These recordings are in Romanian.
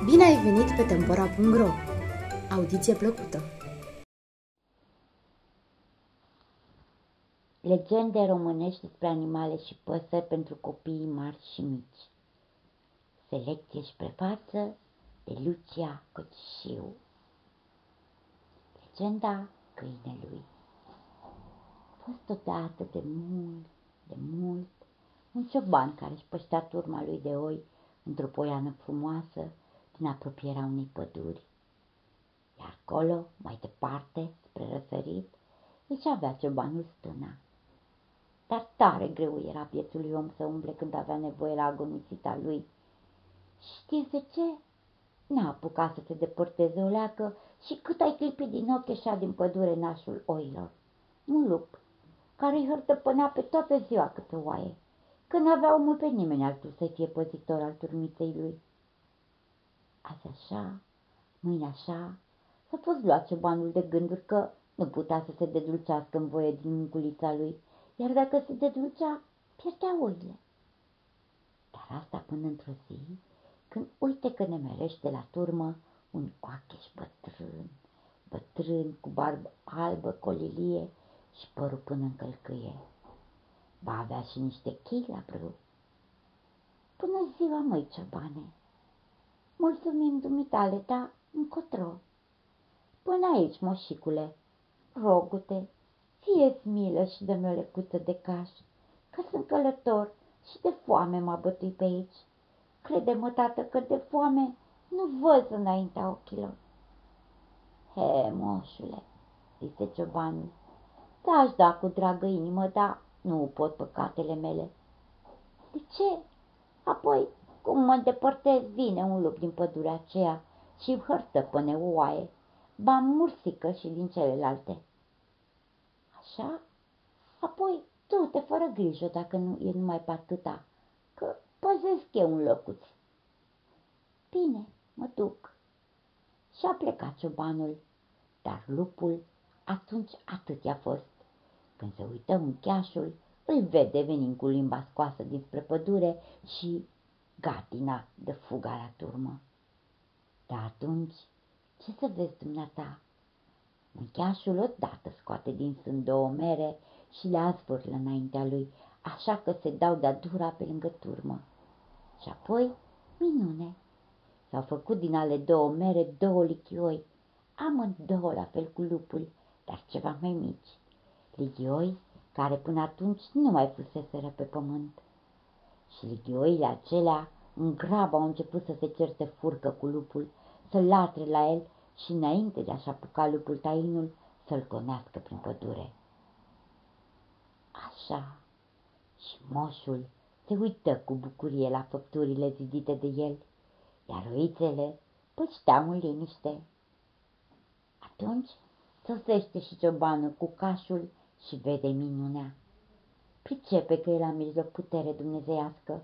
ai venit pe Tempora.ro! Audiție plăcută! Legende românești despre animale și păsări pentru copiii mari și mici. Selecție și prefață de Lucia Cocișiu. Legenda câinelui. A fost odată de mult, de mult, un cioban care își păștea turma lui de oi într-o poiană frumoasă din apropierea unei păduri. Iar acolo, mai departe, spre răsărit, își avea ciobanul stâna. Dar tare greu era bietului om să umble când avea nevoie la agonisita lui. Știți de ce? N-a apucat să se depărteze o leacă și cât ai clipit din ochi ieșea din pădure nașul oilor. Un lup, care îi hărtăpânea pe toată ziua câte oaie, că n-avea omul pe nimeni altul să fie păzitor al turmiței lui. Azi așa, mâine așa, s-a fost luat ciobanul de gânduri că nu putea să se dedulcească în voie din munculița lui, iar dacă se dedulcea, pierdea oile. Dar asta până într-o zi, când uite că ne merește la turmă un oacheș bătrân, bătrân cu barbă albă, colilie și părul până în călcâie. Ba avea și niște chei la brâu. Bună ziua, măi, ciobane! Mulțumim dumitale, da, încotro. Până aici, moșicule, rogute, fie-ți milă și dă-mi o lecuță de caș, că sunt călător și de foame m-a bătui pe aici. Crede-mă, tată, că de foame nu văd înaintea ochilor. He, moșule, zise ciobanul, da-aș da cu dragă inimă, dar nu pot păcatele mele. De ce? Apoi, cum mă îndepărtez, vine un lup din pădurea aceea și hărtă până o oaie, ba mursică și din celelalte. Așa? Apoi tu te fără grijă dacă nu e numai pe atâta, că păzesc eu un locuț. Bine, mă duc. Și a plecat ciobanul, dar lupul atunci atât i-a fost. Când se uită în cheașul, îl vede venind cu limba scoasă dinspre pădure și gatina de fuga la turmă. Dar atunci, ce să vezi dumneata? Mâncheașul odată scoate din sân două mere și le azvârlă înaintea lui, așa că se dau de-a dura pe lângă turmă. Și apoi, minune, s-au făcut din ale două mere două lichioi, amândouă la fel cu lupul, dar ceva mai mici. Lichioi care până atunci nu mai fuseseră pe pământ. Și lichioile acelea în grabă au început să se certe furcă cu lupul, să latre la el și înainte de a-și apuca lupul tainul să-l gonească prin pădure. Așa, și moșul se uită cu bucurie la făpturile zidite de el, iar oițele pășteau în liniște. Atunci sosește și ciobanul cu cașul și vede minunea. Pricepe că e la mijloc putere dumnezeiască,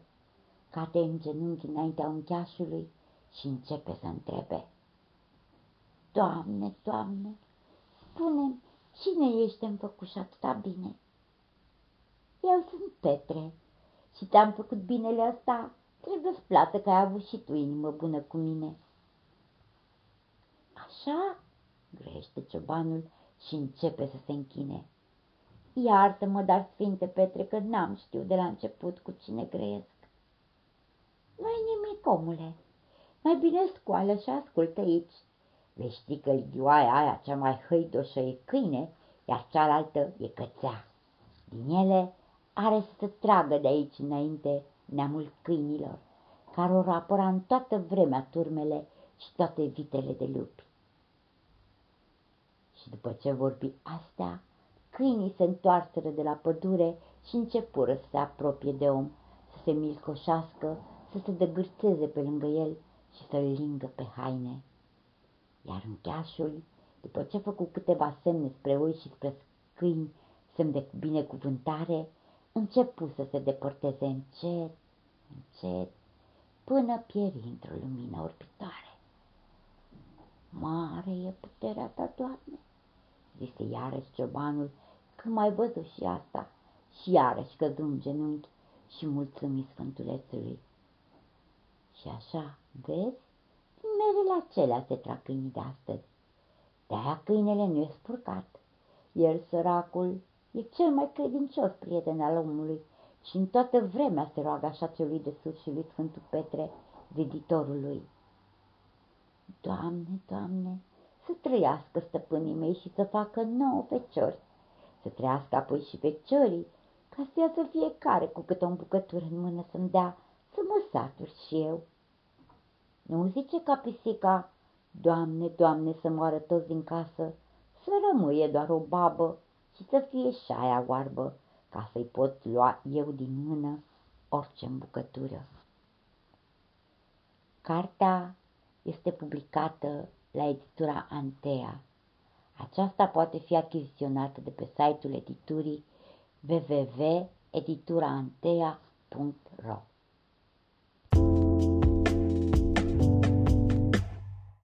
cade în genunchi înaintea uncheașului și începe să întrebe. Doamne, Doamne, spune cine ești în făcut atâta bine? Eu sunt Petre și te-am făcut binele ăsta, trebuie să plată că ai avut și tu inimă bună cu mine. Așa, grește ciobanul și începe să se închine. Iartă-mă, dar Sfinte Petre, că n-am știut de la început cu cine grăiesc. Nu-i nimic, omule. Mai bine scoală și ascultă aici. Vei ști că ligioaia aia cea mai hăidoșă e câine, iar cealaltă e cățea. Din ele are să se tragă de aici înainte neamul câinilor, care o rapăra în toată vremea turmele și toate vitele de lupi. Și după ce vorbi astea, câinii se întoarseră de la pădure și începură să se apropie de om, să se milcoșească, să se degârțeze pe lângă el și să-l lingă pe haine. Iar în cheașul, după ce a făcut câteva semne spre oi și spre câini, semn de binecuvântare, începu să se depărteze încet, încet, până pieri într-o lumină orbitoare. Mare e puterea ta, Doamne, zise iarăși ciobanul, că mai văzut și asta, și iarăși căzu în genunchi și mulțumi Sfântulețului. Și așa, vezi, Din merele acelea se trag câinii de astăzi. De-aia câinele nu e spurcat. El, săracul, e cel mai credincios prieten al omului și în toată vremea se roagă așa celui de sus și lui Sfântul Petre, ziditorul lui. Doamne, Doamne, să trăiască stăpânii mei și să facă nouă feciori, să trăiască apoi și feciorii, ca să iasă fiecare cu câte o bucătură în mână să-mi dea să mă satur și eu. Nu zice ca pisica, Doamne, Doamne, să moară toți din casă, să rămâie doar o babă și să fie și aia oarbă, ca să-i pot lua eu din mână orice bucătură. Cartea este publicată la editura Antea. Aceasta poate fi achiziționată de pe site-ul editurii www.edituraantea.ro